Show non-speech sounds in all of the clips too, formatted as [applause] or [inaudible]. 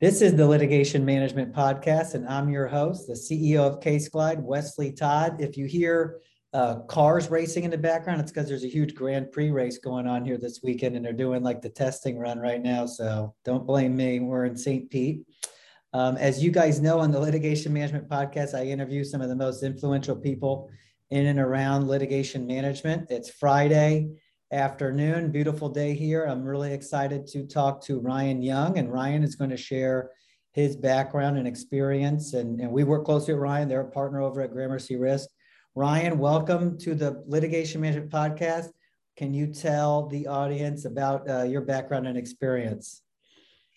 This is the Litigation Management Podcast, and I'm your host, the CEO of CaseGlide, Wesley Todd. If you hear uh, cars racing in the background, it's because there's a huge Grand Prix race going on here this weekend, and they're doing like the testing run right now. So don't blame me. We're in St. Pete. Um, as you guys know, on the Litigation Management Podcast, I interview some of the most influential people in and around litigation management. It's Friday afternoon. Beautiful day here. I'm really excited to talk to Ryan Young, and Ryan is going to share his background and experience. And, and we work closely with Ryan. They're a partner over at Gramercy Risk. Ryan, welcome to the Litigation Management Podcast. Can you tell the audience about uh, your background and experience?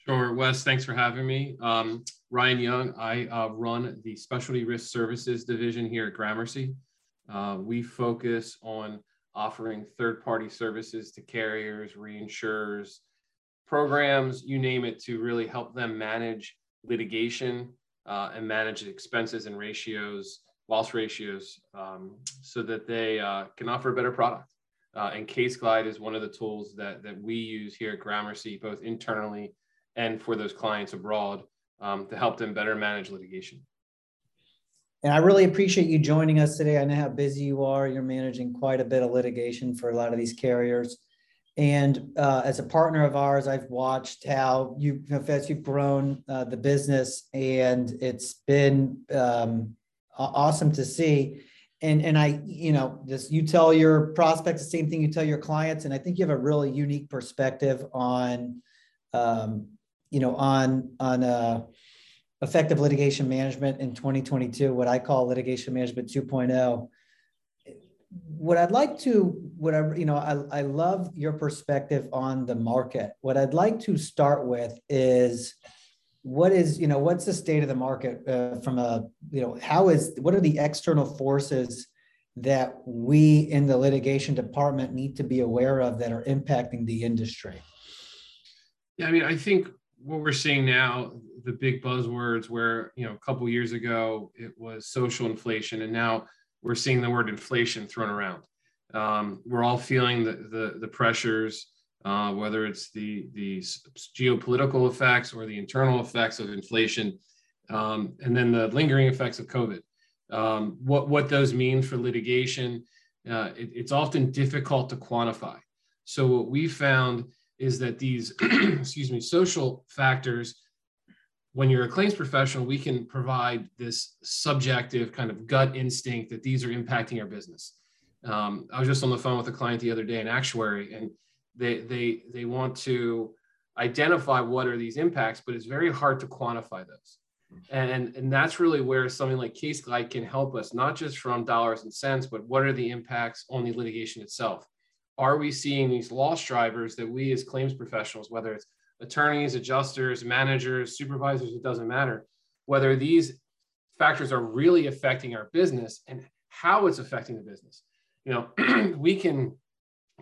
Sure, Wes, thanks for having me. Um, Ryan Young, I uh, run the Specialty Risk Services Division here at Gramercy. Uh, we focus on offering third party services to carriers, reinsurers, programs, you name it, to really help them manage litigation uh, and manage expenses and ratios, loss ratios, um, so that they uh, can offer a better product. Uh, and CaseGlide is one of the tools that, that we use here at Gramercy, both internally and for those clients abroad um, to help them better manage litigation. And I really appreciate you joining us today. I know how busy you are. You're managing quite a bit of litigation for a lot of these carriers. And uh, as a partner of ours, I've watched how you, as you've grown uh, the business, and it's been um, awesome to see. And and I, you know, just you tell your prospects the same thing you tell your clients, and I think you have a really unique perspective on, um, you know, on on uh, effective litigation management in 2022, what I call litigation management 2.0. What I'd like to, what I, you know, I, I love your perspective on the market. What I'd like to start with is what is, you know, what's the state of the market uh, from a, you know, how is, what are the external forces that we in the litigation department need to be aware of that are impacting the industry? Yeah, I mean, I think what we're seeing now, the big buzzwords where, you know, a couple years ago it was social inflation, and now we're seeing the word inflation thrown around. Um, we're all feeling the, the, the pressures, uh, whether it's the, the geopolitical effects or the internal effects of inflation, um, and then the lingering effects of COVID. Um, what, what those mean for litigation, uh, it, it's often difficult to quantify. So what we found is that these, [clears throat] excuse me, social factors, when you're a claims professional, we can provide this subjective kind of gut instinct that these are impacting our business. Um, I was just on the phone with a client the other day, an actuary, and they they they want to identify what are these impacts, but it's very hard to quantify those. And, and that's really where something like CaseGlide can help us, not just from dollars and cents, but what are the impacts on the litigation itself are we seeing these loss drivers that we as claims professionals, whether it's attorneys, adjusters, managers, supervisors, it doesn't matter, whether these factors are really affecting our business and how it's affecting the business. You know, [clears throat] we can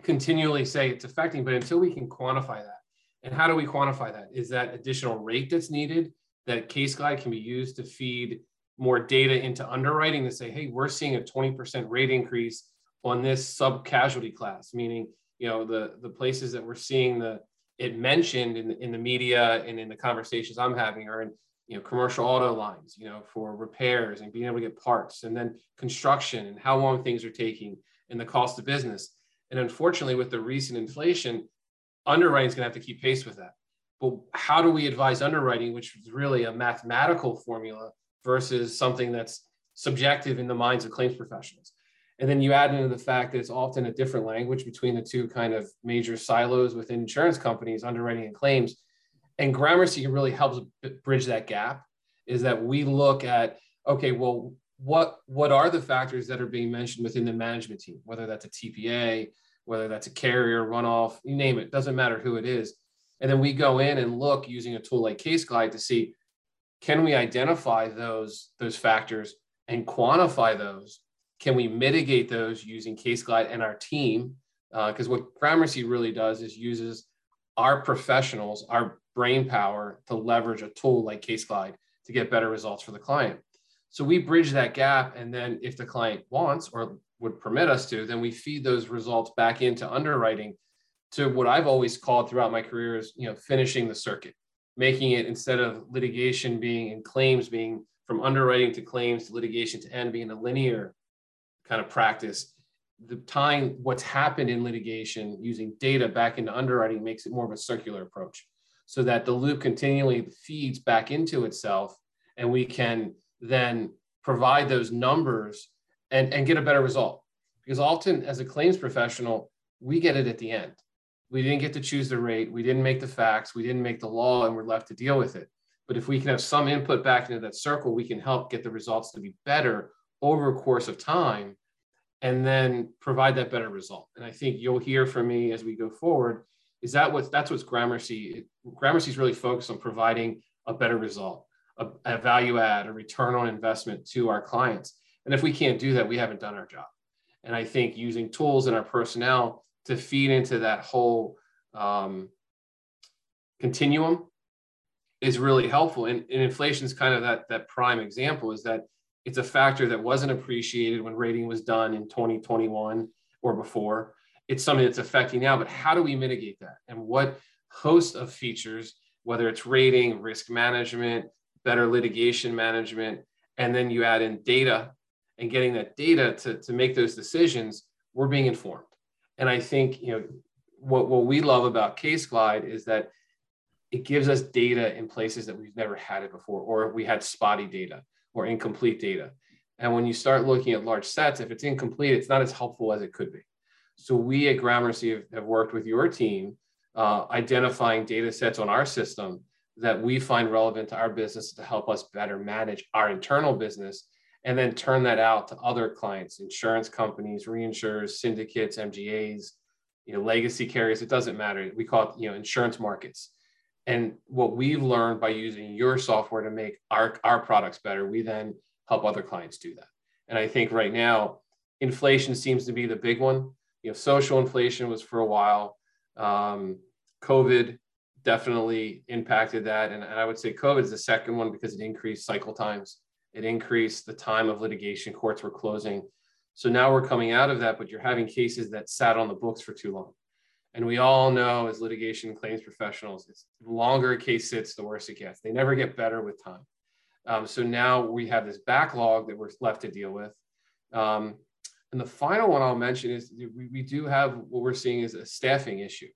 continually say it's affecting, but until we can quantify that, and how do we quantify that? Is that additional rate that's needed that CaseGlide can be used to feed more data into underwriting to say, hey, we're seeing a 20% rate increase on this sub casualty class, meaning you know the the places that we're seeing the it mentioned in, in the media and in the conversations I'm having are in you know commercial auto lines, you know for repairs and being able to get parts, and then construction and how long things are taking and the cost of business. And unfortunately, with the recent inflation, underwriting is going to have to keep pace with that. But how do we advise underwriting, which is really a mathematical formula versus something that's subjective in the minds of claims professionals? And then you add into the fact that it's often a different language between the two kind of major silos within insurance companies, underwriting and claims. And Gramercy really helps bridge that gap is that we look at, okay, well, what, what are the factors that are being mentioned within the management team, whether that's a TPA, whether that's a carrier, runoff, you name it, doesn't matter who it is. And then we go in and look using a tool like Case CaseGlide to see, can we identify those, those factors and quantify those can we mitigate those using CaseGlide and our team? Because uh, what Gramercy really does is uses our professionals, our brain power to leverage a tool like CaseGlide to get better results for the client. So we bridge that gap. And then if the client wants or would permit us to, then we feed those results back into underwriting to what I've always called throughout my career is, you know, finishing the circuit. making it instead of litigation being and claims being from underwriting to claims to litigation to end being a linear kind of practice the tying what's happened in litigation using data back into underwriting makes it more of a circular approach so that the loop continually feeds back into itself and we can then provide those numbers and, and get a better result. Because often as a claims professional we get it at the end. We didn't get to choose the rate. We didn't make the facts. We didn't make the law and we're left to deal with it. But if we can have some input back into that circle we can help get the results to be better over a course of time and then provide that better result. And I think you'll hear from me as we go forward. Is that what that's what's Gramercy? Gramercy is really focused on providing a better result, a, a value add, a return on investment to our clients. And if we can't do that, we haven't done our job. And I think using tools and our personnel to feed into that whole um, continuum is really helpful. And, and inflation is kind of that that prime example. Is that it's a factor that wasn't appreciated when rating was done in 2021 or before. It's something that's affecting now, but how do we mitigate that? And what host of features, whether it's rating, risk management, better litigation management, and then you add in data and getting that data to, to make those decisions, we're being informed. And I think, you know, what, what we love about CaseGlide is that it gives us data in places that we've never had it before, or we had spotty data or incomplete data. And when you start looking at large sets, if it's incomplete, it's not as helpful as it could be. So we at Gramercy have, have worked with your team uh, identifying data sets on our system that we find relevant to our business to help us better manage our internal business and then turn that out to other clients, insurance companies, reinsurers, syndicates, MGAs, you know, legacy carriers. It doesn't matter. We call it, you know, insurance markets. And what we've learned by using your software to make our, our products better, we then help other clients do that. And I think right now, inflation seems to be the big one. You know, social inflation was for a while. Um, COVID definitely impacted that. And, and I would say COVID is the second one because it increased cycle times. It increased the time of litigation. Courts were closing. So now we're coming out of that, but you're having cases that sat on the books for too long. And we all know as litigation claims professionals, it's the longer a case sits, the worse it gets. They never get better with time. Um, so now we have this backlog that we're left to deal with. Um, and the final one I'll mention is we, we do have what we're seeing is a staffing issue.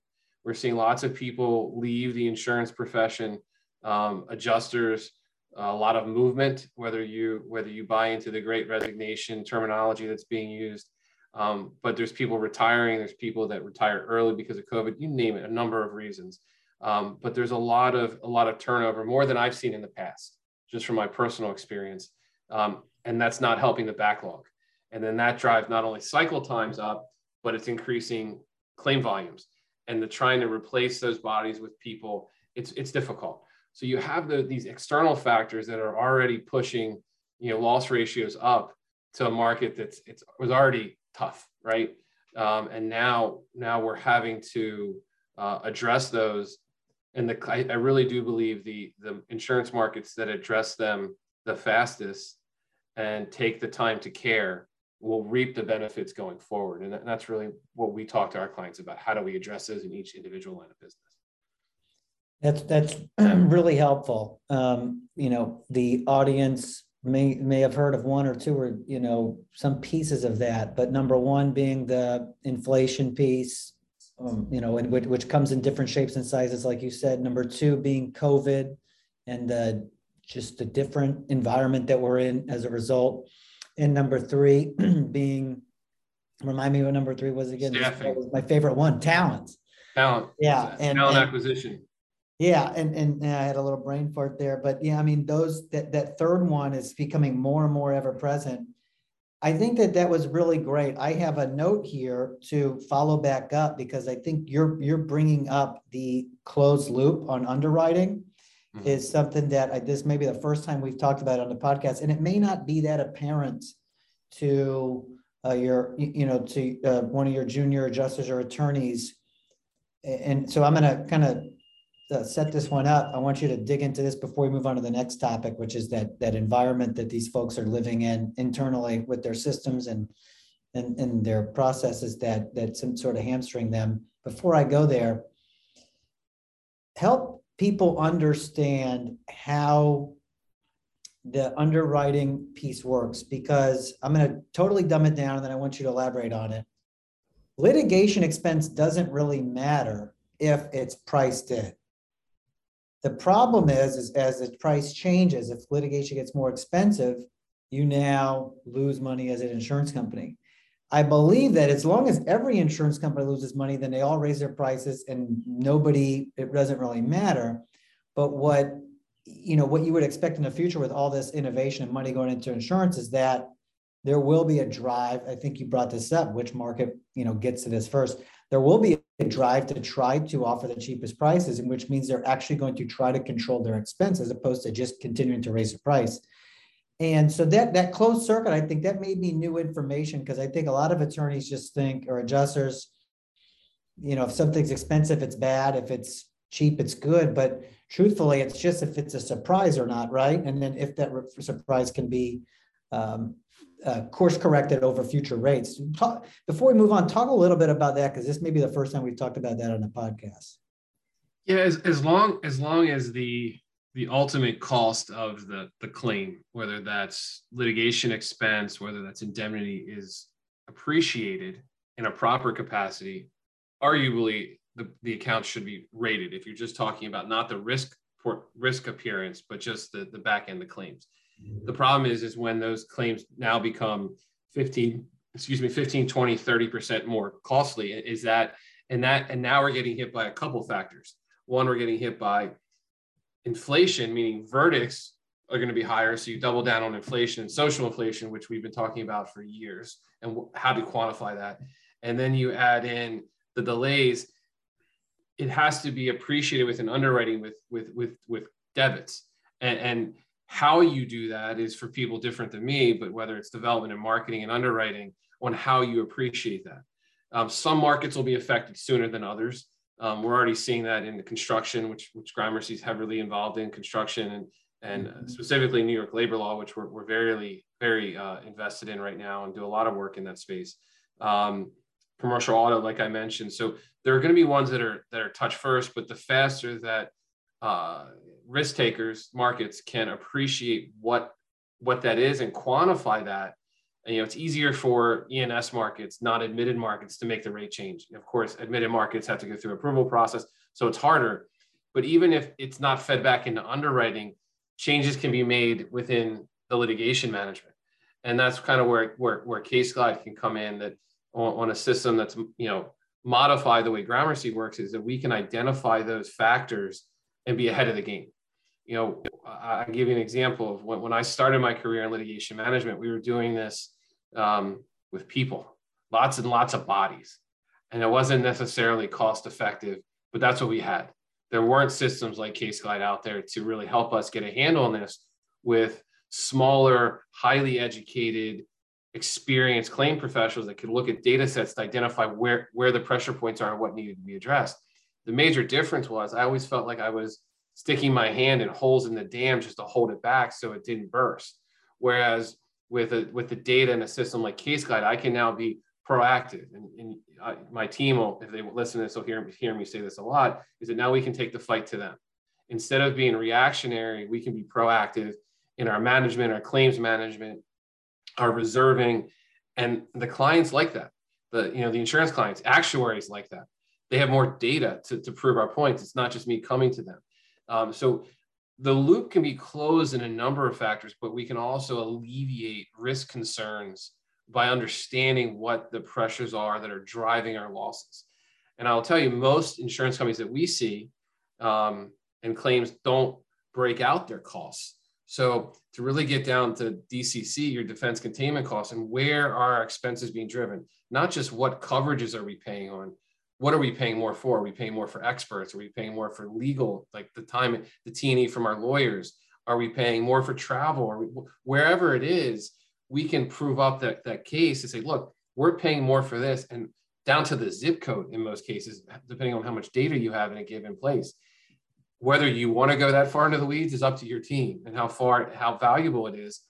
We're seeing lots of people leave the insurance profession, um, adjusters, a lot of movement, whether you whether you buy into the great resignation terminology that's being used um, but there's people retiring, there's people that retire early because of COVID, you name it, a number of reasons. Um, but there's a lot of a lot of turnover, more than I've seen in the past, just from my personal experience. Um, and that's not helping the backlog. And then that drives not only cycle times up, but it's increasing claim volumes. And the trying to replace those bodies with people, it's it's difficult. So you have the, these external factors that are already pushing, you know, loss ratios up to a market that's it's was already tough, right? Um, and now now we're having to uh, address those. And the I, I really do believe the the insurance markets that address them the fastest and take the time to care will reap the benefits going forward. And that's really what we talk to our clients about. How do we address those in each individual line of business? That's that's [clears throat] really helpful. Um, you know, the audience may may have heard of one or two or you know some pieces of that but number one being the inflation piece um, you know and which, which comes in different shapes and sizes like you said. Number two being covid and uh, just the different environment that we're in as a result. And number three [clears throat] being remind me what number three was again? Was my favorite one talents talent. Yeah and talent and, acquisition yeah, and, and I had a little brain fart there, but yeah, I mean, those that that third one is becoming more and more ever present. I think that that was really great. I have a note here to follow back up because I think you're you're bringing up the closed loop on underwriting mm-hmm. is something that I, this may be the first time we've talked about on the podcast, and it may not be that apparent to uh, your you know to uh, one of your junior adjusters or attorneys. And so I'm going to kind of uh, set this one up, I want you to dig into this before we move on to the next topic, which is that that environment that these folks are living in internally with their systems and and, and their processes that that some sort of hamstring them. Before I go there, help people understand how the underwriting piece works because I'm going to totally dumb it down and then I want you to elaborate on it. Litigation expense doesn't really matter if it's priced in. The problem is, is as the price changes, if litigation gets more expensive, you now lose money as an insurance company. I believe that as long as every insurance company loses money, then they all raise their prices and nobody, it doesn't really matter. But what, you know, what you would expect in the future with all this innovation and money going into insurance is that there will be a drive. I think you brought this up, which market, you know, gets to this first. There will be drive to try to offer the cheapest prices, and which means they're actually going to try to control their expense as opposed to just continuing to raise the price. And so that that closed circuit, I think that may be new information because I think a lot of attorneys just think or adjusters, you know, if something's expensive, it's bad. If it's cheap, it's good. But truthfully, it's just if it's a surprise or not, right? And then if that surprise can be um, uh, course corrected over future rates. Talk, before we move on, talk a little bit about that because this may be the first time we've talked about that on the podcast. Yeah, as, as long as long as the the ultimate cost of the, the claim, whether that's litigation expense, whether that's indemnity, is appreciated in a proper capacity, arguably the, the account should be rated if you're just talking about not the risk risk appearance, but just the, the back end the claims. The problem is, is when those claims now become 15, excuse me, 15, 20, 30% more costly is that, and that, and now we're getting hit by a couple factors. One, we're getting hit by inflation, meaning verdicts are going to be higher. So you double down on inflation and social inflation, which we've been talking about for years, and how to quantify that. And then you add in the delays. It has to be appreciated with an underwriting with with with with debits. And, and how you do that is for people different than me, but whether it's development and marketing and underwriting on how you appreciate that. Um, some markets will be affected sooner than others. Um, we're already seeing that in the construction, which which Gramercy is heavily involved in construction and and mm-hmm. specifically New York labor law, which we're, we're very very uh, invested in right now and do a lot of work in that space. Um, commercial auto, like I mentioned, so there are going to be ones that are that are touch first, but the faster that uh, risk takers markets can appreciate what what that is and quantify that and, you know, it's easier for E&S markets, not admitted markets, to make the rate change. of course, admitted markets have to go through approval process, so it's harder. But even if it's not fed back into underwriting, changes can be made within the litigation management, and that's kind of where where, where CaseGlide can come in. That on, on a system that's you know modify the way Gramercy works is that we can identify those factors and be ahead of the game. You know, I, give you an example of when, when I started my career in litigation management, we were doing this um, with people, lots and lots of bodies. And it wasn't necessarily cost effective, but that's what we had. There weren't systems like CaseGlide out there to really help us get a handle on this with smaller, highly educated, experienced claim professionals that could look at data sets to identify where, where the pressure points are and what needed to be addressed. The major difference was I always felt like I was sticking my hand in holes in the dam just to hold it back so it didn't burst. Whereas with a, with the data and a system like CaseGlide, I can now be proactive. And, and I, my team will, if they listen to this, will hear, hear me say this a lot, is that now we can take the fight to them. Instead of being reactionary, we can be proactive in our management, our claims management, our reserving, and the clients like that. The, you know, the insurance clients, actuaries like that. They have more data to, to prove our points. It's not just me coming to them. Um, so the loop can be closed in a number of factors, but we can also alleviate risk concerns by understanding what the pressures are that are driving our losses. And I'll tell you, most insurance companies that we see um, and claims don't break out their costs. So to really get down to DCC, your defense containment costs, and where are expenses being driven, not just what coverages are we paying on, what are we paying more for? Are we paying more for experts? Are we paying more for legal, like the time, the T&E from our lawyers? Are we paying more for travel? Or wherever it is, we can prove up that, that case and say, look, we're paying more for this and down to the zip code in most cases, depending on how much data you have in a given place. Whether you want to go that far into the weeds is up to your team and how far, how valuable it is.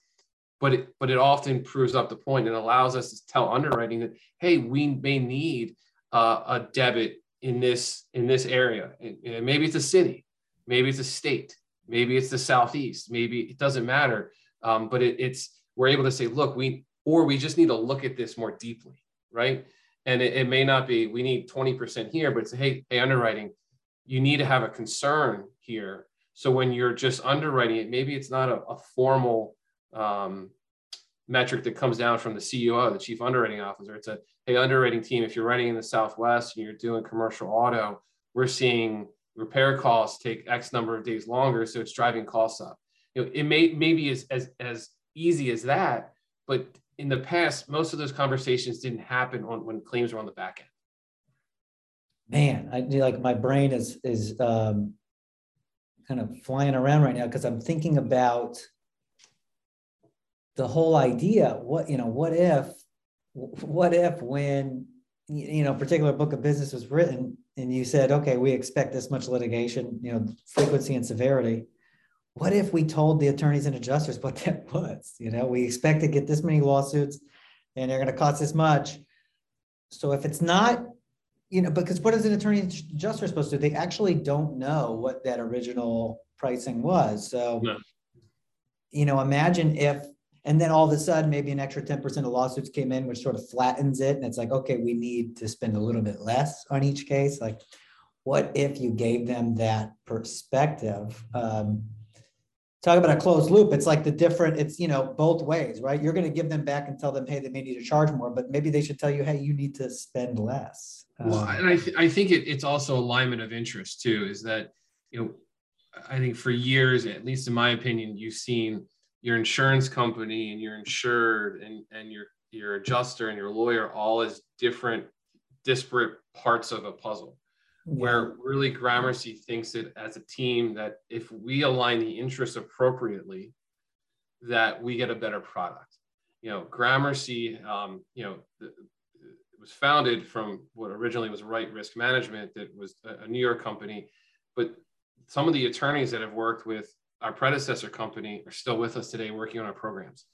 But it, but it often proves up the point and allows us to tell underwriting that, hey, we may need uh, a debit in this in this area and, maybe it's a city maybe it's a state, maybe it's the southeast, maybe it doesn't matter. Um, but it, it's we're able to say, look, we or we just need to look at this more deeply, right? And it, it may not be we need 20% here, but it's hey, hey, underwriting, you need to have a concern here. So when you're just underwriting it, maybe it's not a, a formal um, metric that comes down from the CEO, the chief underwriting officer. It's a hey, underwriting team, if you're writing in the Southwest and you're doing commercial auto, we're seeing repair costs take X number of days longer, so it's driving costs up. You know, it may maybe as as as easy as that, but in the past, most of those conversations didn't happen on when claims were on the back end. Man, I like my brain is is um, kind of flying around right now because I'm thinking about the whole idea. What you know, what if, what if when you know, particular book of business was written and you said, okay, we expect this much litigation, you know, frequency and severity. What if we told the attorneys and adjusters what [laughs] that was? You know, we expect to get this many lawsuits and they're going to cost this much. So if it's not, you know, because what is an attorney and adjuster supposed to do? They actually don't know what that original pricing was. So, no. you know, imagine if and then all of a sudden, maybe an extra 10% of lawsuits came in, which sort of flattens it. And it's like, okay, we need to spend a little bit less on each case. Like, what if you gave them that perspective? Um, talk about a closed loop. It's like the different, it's, you know, both ways, right? You're going to give them back and tell them, hey, they may need to charge more, but maybe they should tell you, hey, you need to spend less. Um, well, and I, th- I think it, it's also alignment of interest too, is that, you know, I think for years, at least in my opinion, you've seen your insurance company and your insured and, and your, your adjuster and your lawyer all as different disparate parts of a puzzle. Where really gramercy thinks it as a team that if we align the interests appropriately that we get a better product. You know gramercy um, you know it was founded from what originally was Wright Risk Management that was a new york company but some of the attorneys that have worked with our predecessor company are still with us today working on our programs.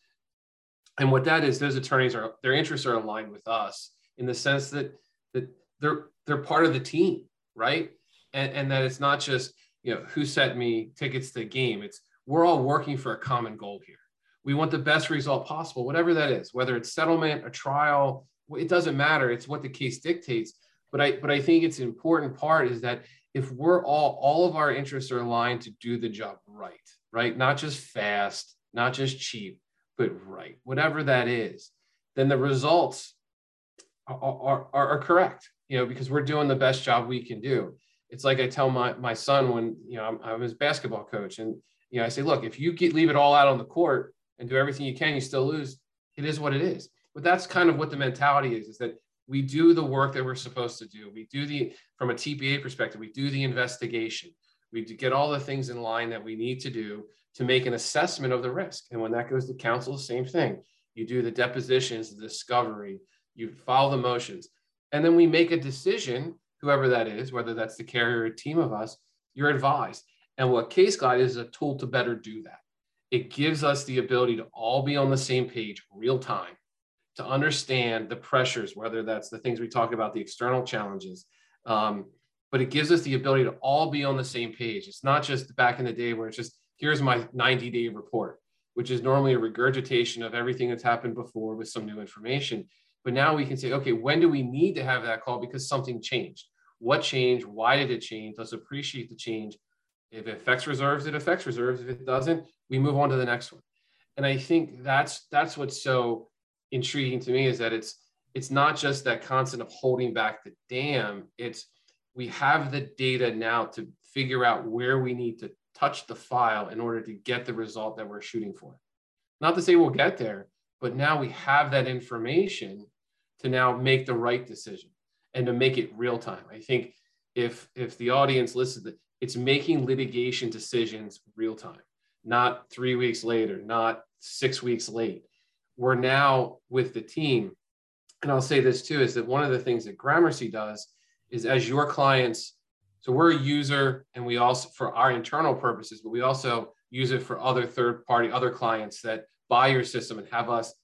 And what that is, those attorneys are their interests are aligned with us in the sense that that they're they're part of the team, right? And, and that it's not just you know who sent me tickets to the game. It's we're all working for a common goal here. We want the best result possible, whatever that is, whether it's settlement, a trial, it doesn't matter. It's what the case dictates. But I but I think it's an important part is that if we're all all of our interests are aligned to do the job right right? Not just fast not just cheap but right whatever that is then the results are, are, are correct you know because we're doing the best job we can do. It's like i tell my, my son when you know I'm, I'm his basketball coach and you know i say look if you get, leave it all out on the court and do everything you can you still lose it is what it is. But that's kind of what the mentality is is that we do the work that we're supposed to do. We do the, from a TPA perspective, we do the investigation. We get all the things in line that we need to do to make an assessment of the risk. And when that goes to counsel, same thing. You do the depositions, the discovery, you follow the motions, and then we make a decision, whoever that is, whether that's the carrier or team of us, you're advised. And what CaseGlide is a tool to better do that. It gives us the ability to all be on the same page real time to understand the pressures, whether that's the things we talk about, the external challenges. Um, but it gives us the ability to all be on the same page. It's not just back in the day where it's just, here's my 90 day report, which is normally a regurgitation of everything that's happened before with some new information. But now we can say, okay, when do we need to have that call because something changed? What changed? Why did it change? Let's appreciate the change. If it affects reserves, it affects reserves. If it doesn't, we move on to the next one. And I think that's that's what's so intriguing to me is that it's it's not just that concept of holding back the dam. It's we have the data now to figure out where we need to touch the file in order to get the result that we're shooting for. Not to say we'll get there but now we have that information to now make the right decision and to make it real time. I think if if the audience listens it's making litigation decisions real time not three weeks later not six weeks late we're now with the team. And I'll say this too is that one of the things that Gramercy does is as your clients, so we're a user and we also, for our internal purposes, but we also use it for other third party, other clients that buy your system and have us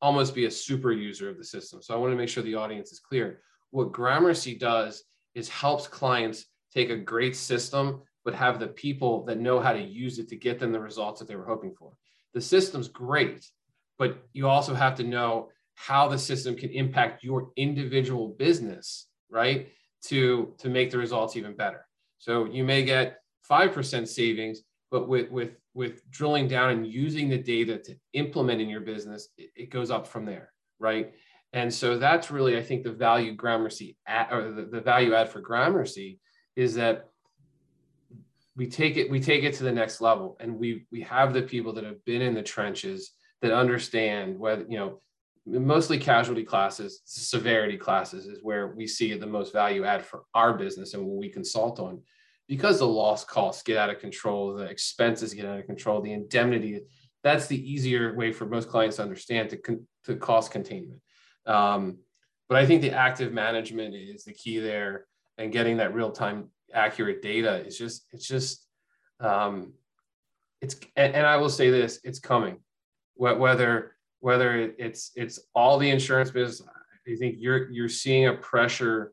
almost be a super user of the system. So I want to make sure the audience is clear. What Gramercy does is helps clients take a great system, but have the people that know how to use it to get them the results that they were hoping for. The system's great, but you also have to know how the system can impact your individual business, right? To, to make the results even better. So you may get 5% savings, but with, with, with drilling down and using the data to implement in your business, it, it goes up from there, right? And so that's really, I think, the value Gramercy at, or the, the value add for Gramercy is that we take it we take it to the next level, and we we have the people that have been in the trenches that understand whether you know mostly casualty classes, severity classes is where we see the most value add for our business and what we consult on because the loss costs get out of control, the expenses get out of control, the indemnity, that's the easier way for most clients to understand to, con- to cost containment. Um, but I think the active management is the key there and getting that real time accurate data is just, it's just, um, it's, and, and I will say this, it's coming. Whether, whether it's, it's all the insurance business, I think you're, you're seeing a pressure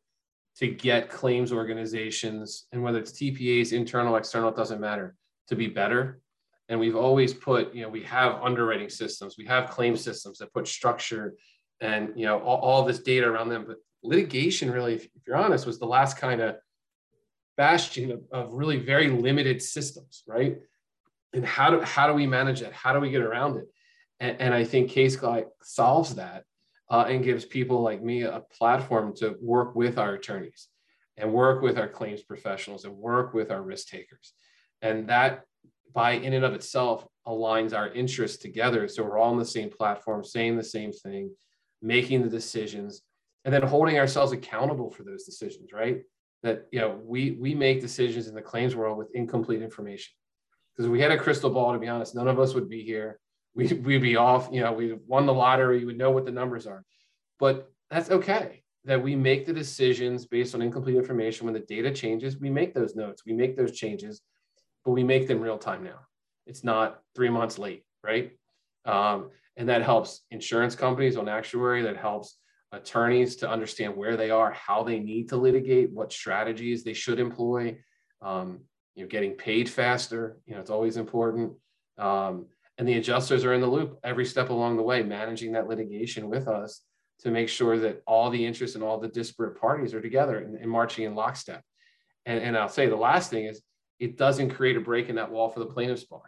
to get claims organizations and whether it's TPAs, internal, external, it doesn't matter, to be better. And we've always put, you know, we have underwriting systems, we have claim systems that put structure and, you know, all, all this data around them. But litigation, really, if, if you're honest, was the last kind of bastion of, of really very limited systems, right? And how do how do we manage that? How do we get around it? And, and I think CaseGlide solves that uh, and gives people like me a platform to work with our attorneys and work with our claims professionals and work with our risk takers. And that by in and of itself aligns our interests together. So we're all on the same platform, saying the same thing, making the decisions, and then holding ourselves accountable for those decisions, right? That you know, we we make decisions in the claims world with incomplete information. Because if we had a crystal ball, to be honest, none of us would be here we, we'd be off, you know, We've won the lottery, we would know what the numbers are. But that's okay that we make the decisions based on incomplete information. When the data changes, we make those notes, we make those changes, but we make them real time now. It's not three months late, right? Um, and that helps insurance companies on actuary, that helps attorneys to understand where they are, how they need to litigate, what strategies they should employ. Um, you know, getting paid faster, you know, it's always important. Um, and the adjusters are in the loop every step along the way, managing that litigation with us to make sure that all the interests and all the disparate parties are together and, and marching in lockstep. And, and I'll say the last thing is it doesn't create a break in that wall for the plaintiff's bar.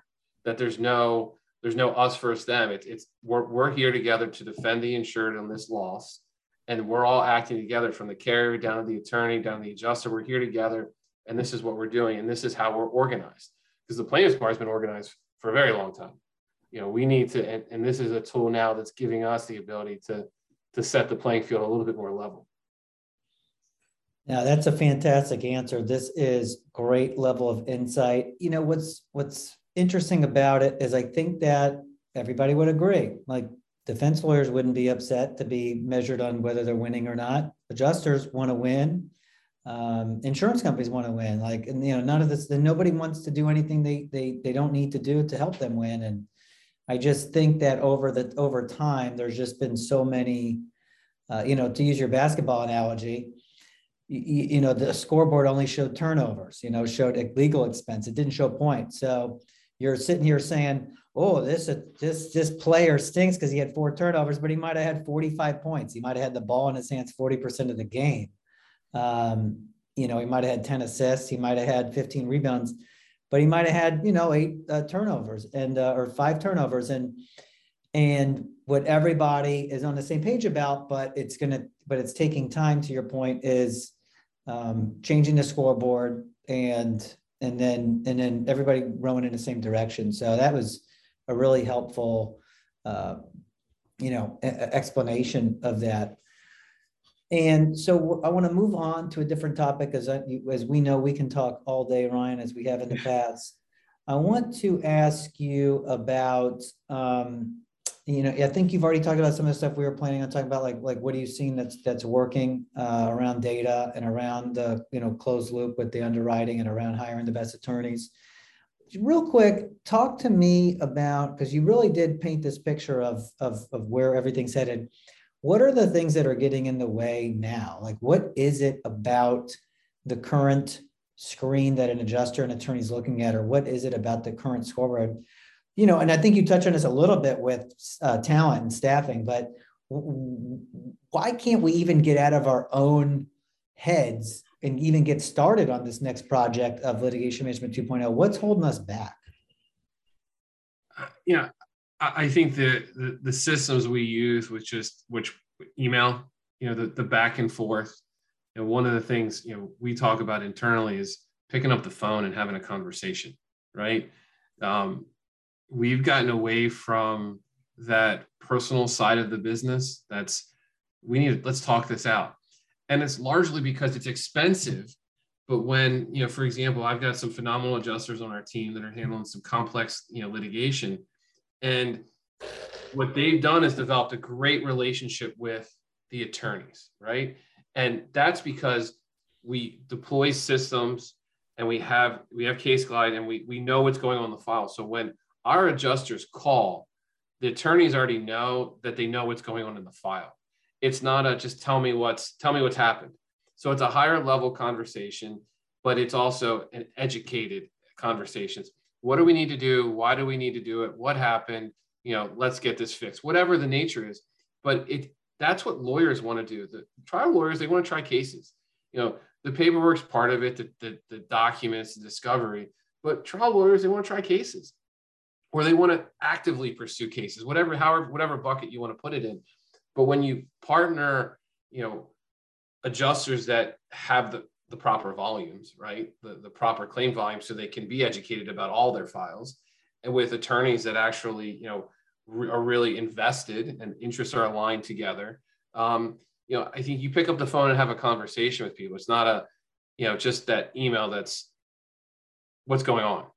That there's no there's no us versus them. It's it's we're we're here together to defend the insured on this loss, and we're all acting together from the carrier down to the attorney down to the adjuster. We're here together, and this is what we're doing, and this is how we're organized. Because the plaintiff's bar has been organized for a very long time you know we need to and, and this is a tool now that's giving us the ability to to set the playing field a little bit more level. Now that's a fantastic answer. This is great level of insight. You know what's what's interesting about it is i think that everybody would agree. Like defense lawyers wouldn't be upset to be measured on whether they're winning or not. Adjusters want to win. Um, insurance companies want to win. Like and you know none of this then nobody wants to do anything they they they don't need to do to help them win. And I just think that over the over time, there's just been so many, uh, you know, to use your basketball analogy, you, you, know, the scoreboard only showed turnovers, you know, showed legal expense. It didn't show points. So you're sitting here saying, oh, this this this player stinks because he had four turnovers, but he might have had 45 points. He might have had the ball in his hands 40% of the game. Um, you know, he might have had 10 assists. He might have had 15 rebounds but he might have had you know eight uh, turnovers and uh, or five turnovers and and what everybody is on the same page about but it's going to but it's taking time to your point is um, changing the scoreboard and and then and then everybody rowing in the same direction. So that was a really helpful uh, you know a- explanation of that and so I want to move on to a different topic as, I, as we know, we can talk all day, Ryan, as we have in the past. I want to ask you about, um, you know, I think you've already talked about some of the stuff we were planning on talking about, like, like what are you seeing that's, that's working uh, around data and around the, you know, closed loop with the underwriting and around hiring the best attorneys. Real quick, talk to me about, because you really did paint this picture of, of, of where everything's headed what are the things that are getting in the way now? Like, what is it about the current screen that an adjuster and attorney is looking at, or what is it about the current scoreboard? You know, and I think you touched on this a little bit with uh, talent and staffing, but why can't we even get out of our own heads and even get started on this next project of litigation management 2.0? What's holding us back? Yeah, I think the, the, the systems we use, which is which email, you know, the, the back and forth. And one of the things, you know, we talk about internally is picking up the phone and having a conversation, right? Um, we've gotten away from that personal side of the business. That's we need let's talk this out. And it's largely because it's expensive. But when, you know, for example, I've got some phenomenal adjusters on our team that are handling some complex, you know, litigation and what they've done is developed a great relationship with the attorneys, right? And that's because we deploy systems and we have we have CaseGlide and we we know what's going on in the file. So when our adjusters call, the attorneys already know that they know what's going on in the file. It's not a just tell me what's tell me what's happened. So it's a higher level conversation, but it's also an educated conversations what do we need to do? Why do we need to do it? What happened? You know let's get this fixed whatever the nature is. But it that's what lawyers want to do. The trial lawyers they want to try cases. You know the paperwork's part of it the, the, the documents the discovery. But trial lawyers they want to try cases. Or they want to actively pursue cases whatever however whatever bucket you want to put it in. But when you partner you know adjusters that have the the proper volumes, right? The, the proper claim volume so they can be educated about all their files. And with attorneys that actually, you know, re- are really invested and interests are aligned together. Um, you know, I think you pick up the phone and have a conversation with people. It's not a, you know, just that email that's what's going on.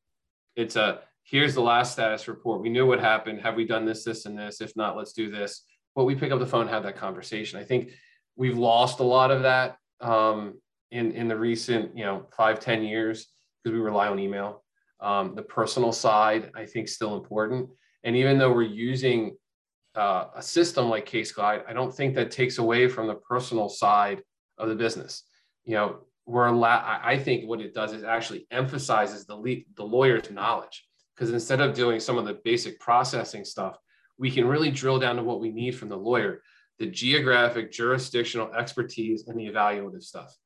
It's a here's the last status report. We knew what happened. Have we done this, this, and this? If not, let's do this. But we pick up the phone have that conversation. I think we've lost a lot of that um, in in the recent you know five ten years because we rely on email. Um, the personal side i think still important. And even though we're using uh, a system like Case CaseGlide i don't think that takes away from the personal side of the business. You know we're la- i think what it does is actually emphasizes the le- the lawyer's knowledge. Because instead of doing some of the basic processing stuff we can really drill down to what we need from the lawyer the geographic jurisdictional expertise and the evaluative stuff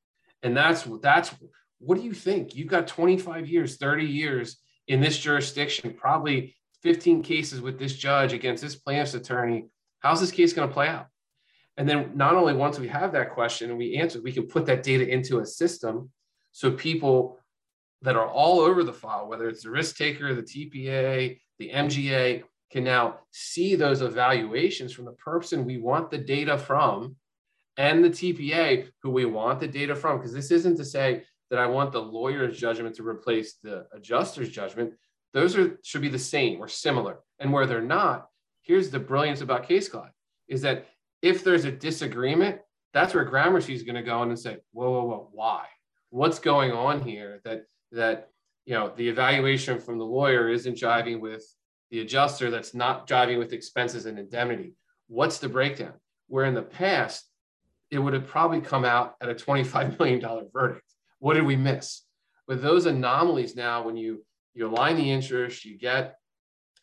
and that's that's what do you think? You've got 25 years, 30 years in this jurisdiction, probably 15 cases with this judge against this plaintiff's attorney. How's this case going to play out? And then not only once we have that question and we answer, we can put that data into a system so people that are all over the file, whether it's the risk taker, the TPA, the MGA, can now see those evaluations from the person we want the data from and the TPA, who we want the data from, because this isn't to say that I want the lawyer's judgment to replace the adjuster's judgment. Those are should be the same or similar. And where they're not, here's the brilliance about CaseGlide is that if there's a disagreement, that's where Gramercy is going to go in and say, whoa, whoa, whoa, why? What's going on here that that you know the evaluation from the lawyer isn't jiving with the adjuster that's not jiving with expenses and indemnity? What's the breakdown? Where in the past, it would have probably come out at a $25 million verdict. What did we miss? With those anomalies now, when you you align the interest, you get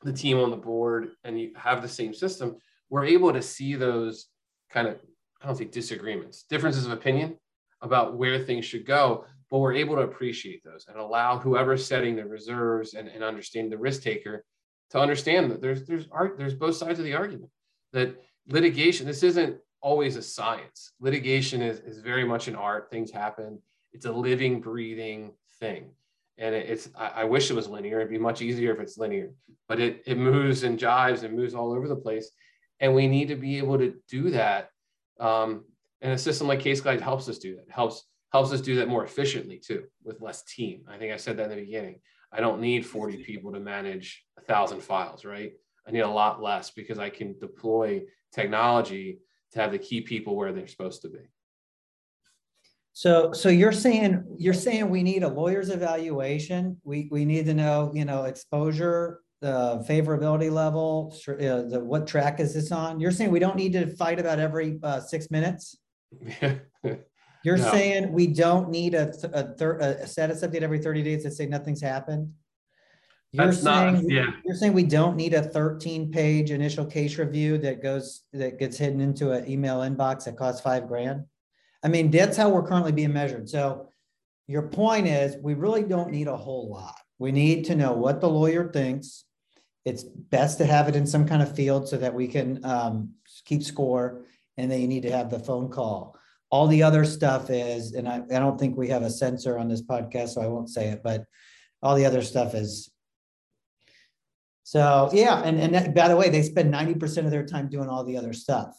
the team on the board, and you have the same system, we're able to see those kind of I don't say disagreements, differences of opinion about where things should go, but we're able to appreciate those and allow whoever's setting the reserves and, and understanding the risk taker to understand that there's there's art there's both sides of the argument that litigation this isn't always a science. Litigation is, is very much an art. Things happen. It's a living, breathing thing. And it, it's, I, I, wish it was linear. It'd be much easier if it's linear, but it, it moves and jives and moves all over the place. And we need to be able to do that. Um, and a system like CaseGlide helps us do that, helps, helps us do that more efficiently too, with less team. I think I said that in the beginning. I don't need 40 people to manage a thousand files, right? I need a lot less because I can deploy technology to have the key people where they're supposed to be. So, so you're saying you're saying we need a lawyer's evaluation. We we need to know, you know, exposure, the favorability level, uh, the what track is this on? You're saying we don't need to fight about every uh, six minutes. [laughs] you're No. saying we don't need a, a, thir- a status update every thirty days that say nothing's happened? You're That's not- saying, yeah. you're saying we don't need a thirteen page initial case review that goes, that gets hidden into an email inbox that costs five grand? I mean, that's how we're currently being measured. So your point is, we really don't need a whole lot. We need to know what the lawyer thinks. It's best to have it in some kind of field so that we can um, keep score. And then you need to have the phone call. All the other stuff is, and I, I don't think we have a censor on this podcast, so I won't say it, but all the other stuff is. So, yeah, and, and that- by the way, they spend ninety percent of their time doing all the other stuff.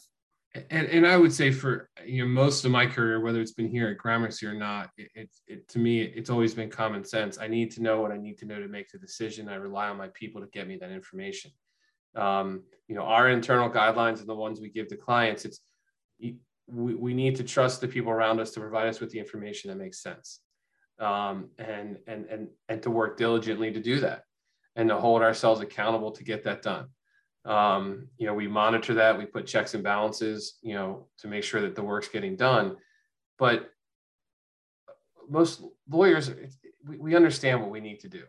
And, and I would say for you know most of my career, whether it's been here at Gramercy or not, it, it, it to me it's always been common sense. I need to know what I need to know to make the decision. I rely on my people to get me that information. Um, you know, our internal guidelines and the ones we give to clients. It's we, we need to trust the people around us to provide us with the information that makes sense, um, and and and and to work diligently to do that, and to hold ourselves accountable to get that done. Um, you know we monitor that we put checks and balances you know to make sure that the work's getting done. But most lawyers we, understand what we need to do.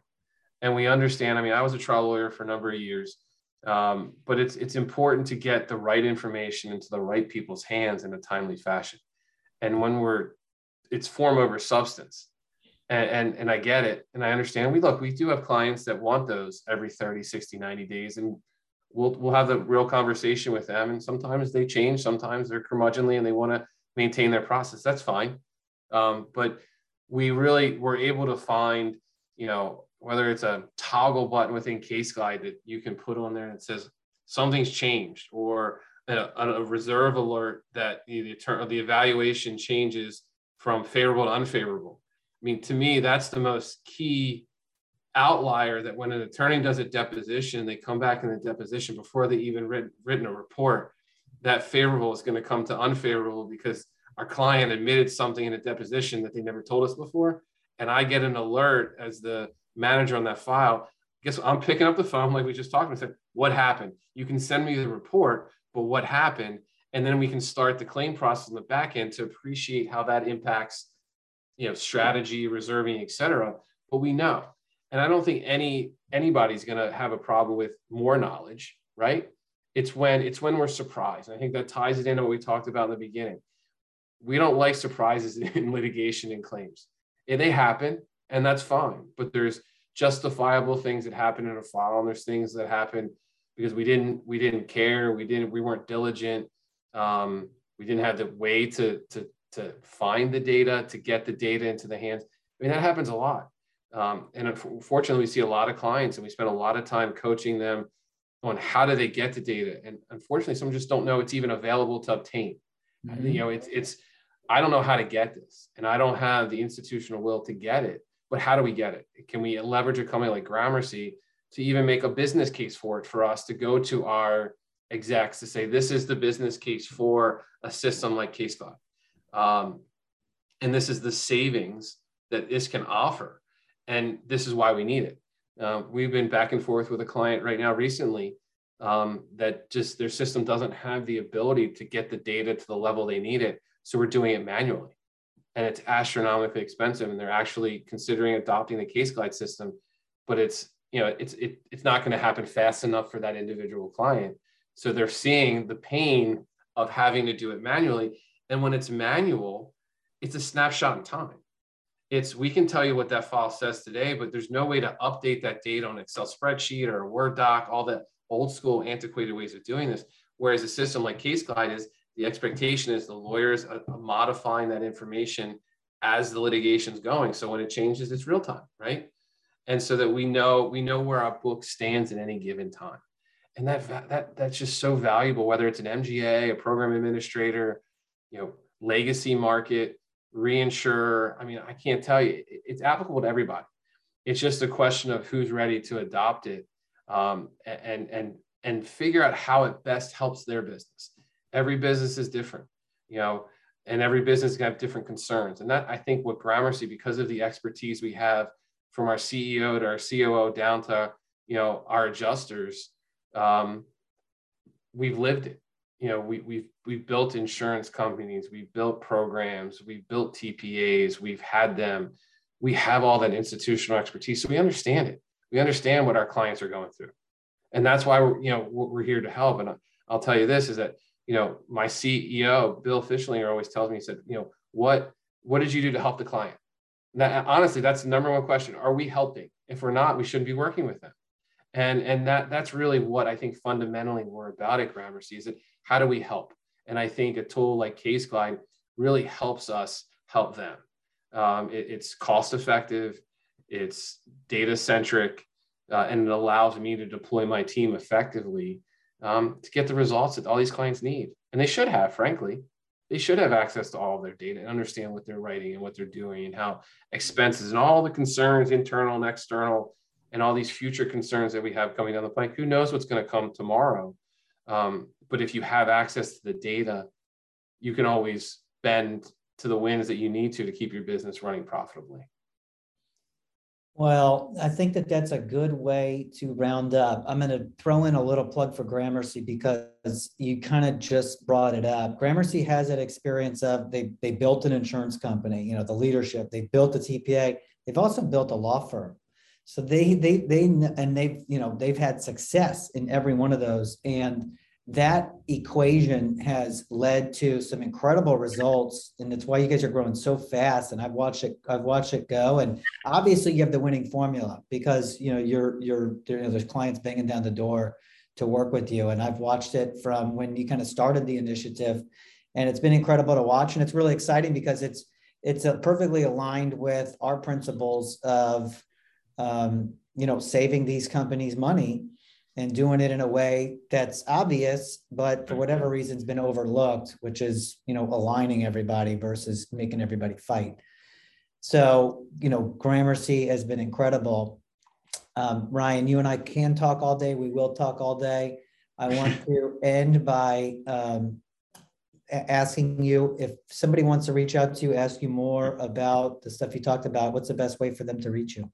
And we understand i mean i was a trial lawyer for a number of years um, but it's it's important to get the right information into the right people's hands in a timely fashion. And when we're it's form over substance and, and and i get it and i understand. We look we do have clients that want those every 30 60 90 days and we'll we'll have the real conversation with them and sometimes they change sometimes they're curmudgeonly and they want to maintain their process. That's fine. Um, but we really were able to find you know whether it's a toggle button within CaseGlide that you can put on there and says something's changed or a, a reserve alert that the, the, the evaluation changes from favorable to unfavorable i mean to me that's the most key outlier that when an attorney does a deposition, they come back in the deposition before they even written, written a report, that favorable is going to come to unfavorable because our client admitted something in a deposition that they never told us before. And I get an alert as the manager on that file. Guess what? I'm picking up the phone like we just talked about. Said, what happened? You can send me the report, but what happened? And then we can start the claim process in the back end to appreciate how that impacts, you know, strategy, reserving, et cetera. But we know. And i don't think any anybody's going to have a problem with more knowledge right? It's when it's when we're surprised. I think that ties it into what we talked about in the beginning. We don't like surprises [laughs] in litigation and claims. And they happen and that's fine but there's justifiable things that happen in a file and there's things that happen because we didn't we didn't care we didn't we weren't diligent. Um, we didn't have the way to to to find the data to get the data into the hands i mean that happens a lot um, and unfortunately, we see a lot of clients and we spend a lot of time coaching them on how do they get the data. And unfortunately, some just don't know it's even available to obtain. Mm-hmm. You know, it's, it's, I don't know how to get this and I don't have the institutional will to get it, but how do we get it? Can we leverage a company like Gramercy to even make a business case for it for us to go to our execs to say, this is the business case for a system like CaseGlide. Um, and this is the savings that this can offer and this is why we need it. Uh, we've been back and forth with a client right now recently um, that just their system doesn't have the ability to get the data to the level they need it. So we're doing it manually. And it's astronomically expensive. And they're actually considering adopting the CaseGlide system, but it's you know it's it, it's not going to happen fast enough for that individual client. So they're seeing the pain of having to do it manually. And when it's manual, it's a snapshot in time it's we can tell you what that file says today, but there's no way to update that data on Excel spreadsheet or Word doc, all the old school antiquated ways of doing this. Whereas a system like CaseGlide is the expectation is the lawyers are modifying that information as the litigation's going. So when it changes, it's real time, right? And so that we know we know where our book stands at any given time. And that that that's just so valuable, whether it's an MGA, a program administrator, you know, legacy market, reinsurer. I mean, I can't tell you, it's applicable to everybody. It's just a question of who's ready to adopt it um, and, and, and figure out how it best helps their business. Every business is different, you know, and every business can have different concerns. And that I think what Gramercy, because of the expertise we have from our CEO to our COO down to, you know, our adjusters, um, we've lived it you know, we, we've we've built insurance companies, we've built programs, we've built TPAs, we've had them, we have all that institutional expertise, so we understand it. We understand what our clients are going through, and that's why we're you know we're here to help. And I'll tell you this is that you know my CEO Bill Fischlinger always tells me he said you know what what did you do to help the client? That, honestly, that's the number one question. Are we helping? If we're not, we shouldn't be working with them. And, and that, that's really what I think fundamentally we're about at Gramercy is that how do we help? And I think a tool like Case CaseGlide really helps us help them. Um, it, it's cost effective, it's data centric, uh, and it allows me to deploy my team effectively um, to get the results that all these clients need. And they should have, frankly. They should have access to all of their data and understand what they're writing and what they're doing and how expenses and all the concerns, internal and external, and all these future concerns that we have coming down the pike. Who knows what's going to come tomorrow? Um, but if you have access to the data, you can always bend to the winds that you need to to keep your business running profitably. Well, I think that that's a good way to round up. I'm going to throw in a little plug for Gramercy because you kind of just brought it up. Gramercy has that experience of they they built an insurance company, you know, the leadership. They built a TPA. They've also built a law firm. So they they they and they've you know they've had success in every one of those, and that equation has led to some incredible results, and it's why you guys are growing so fast. And I've watched it I've watched it go, and obviously you have the winning formula because you know you're you're you know, there's clients banging down the door to work with you, and I've watched it from when you kind of started the initiative, and it's been incredible to watch, and it's really exciting because it's it's perfectly aligned with our principles of um, you know, saving these companies money and doing it in a way that's obvious, but for whatever reason has been overlooked, which is, you know, aligning everybody versus making everybody fight. So, you know, Gramercy has been incredible. Um, Ryan, you and I can talk all day. We will talk all day. I [laughs] want to end by um, asking you if somebody wants to reach out to you, ask you more about the stuff you talked about, what's the best way for them to reach you?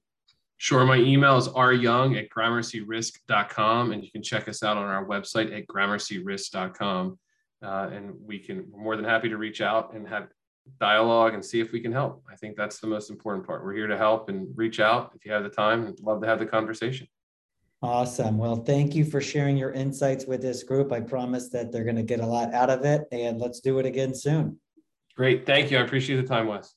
Sure. My email is ryoung at gramercyrisk.com, and you can check us out on our website at gramercyrisk.com. Uh, and we can, we're more than happy to reach out and have dialogue and see if we can help. I think that's the most important part. We're here to help and reach out if you have the time. I'd love to have the conversation. Awesome. Well, thank you for sharing your insights with this group. I promise that they're going to get a lot out of it, and let's do it again soon. Great. Thank you. I appreciate the time, Wes.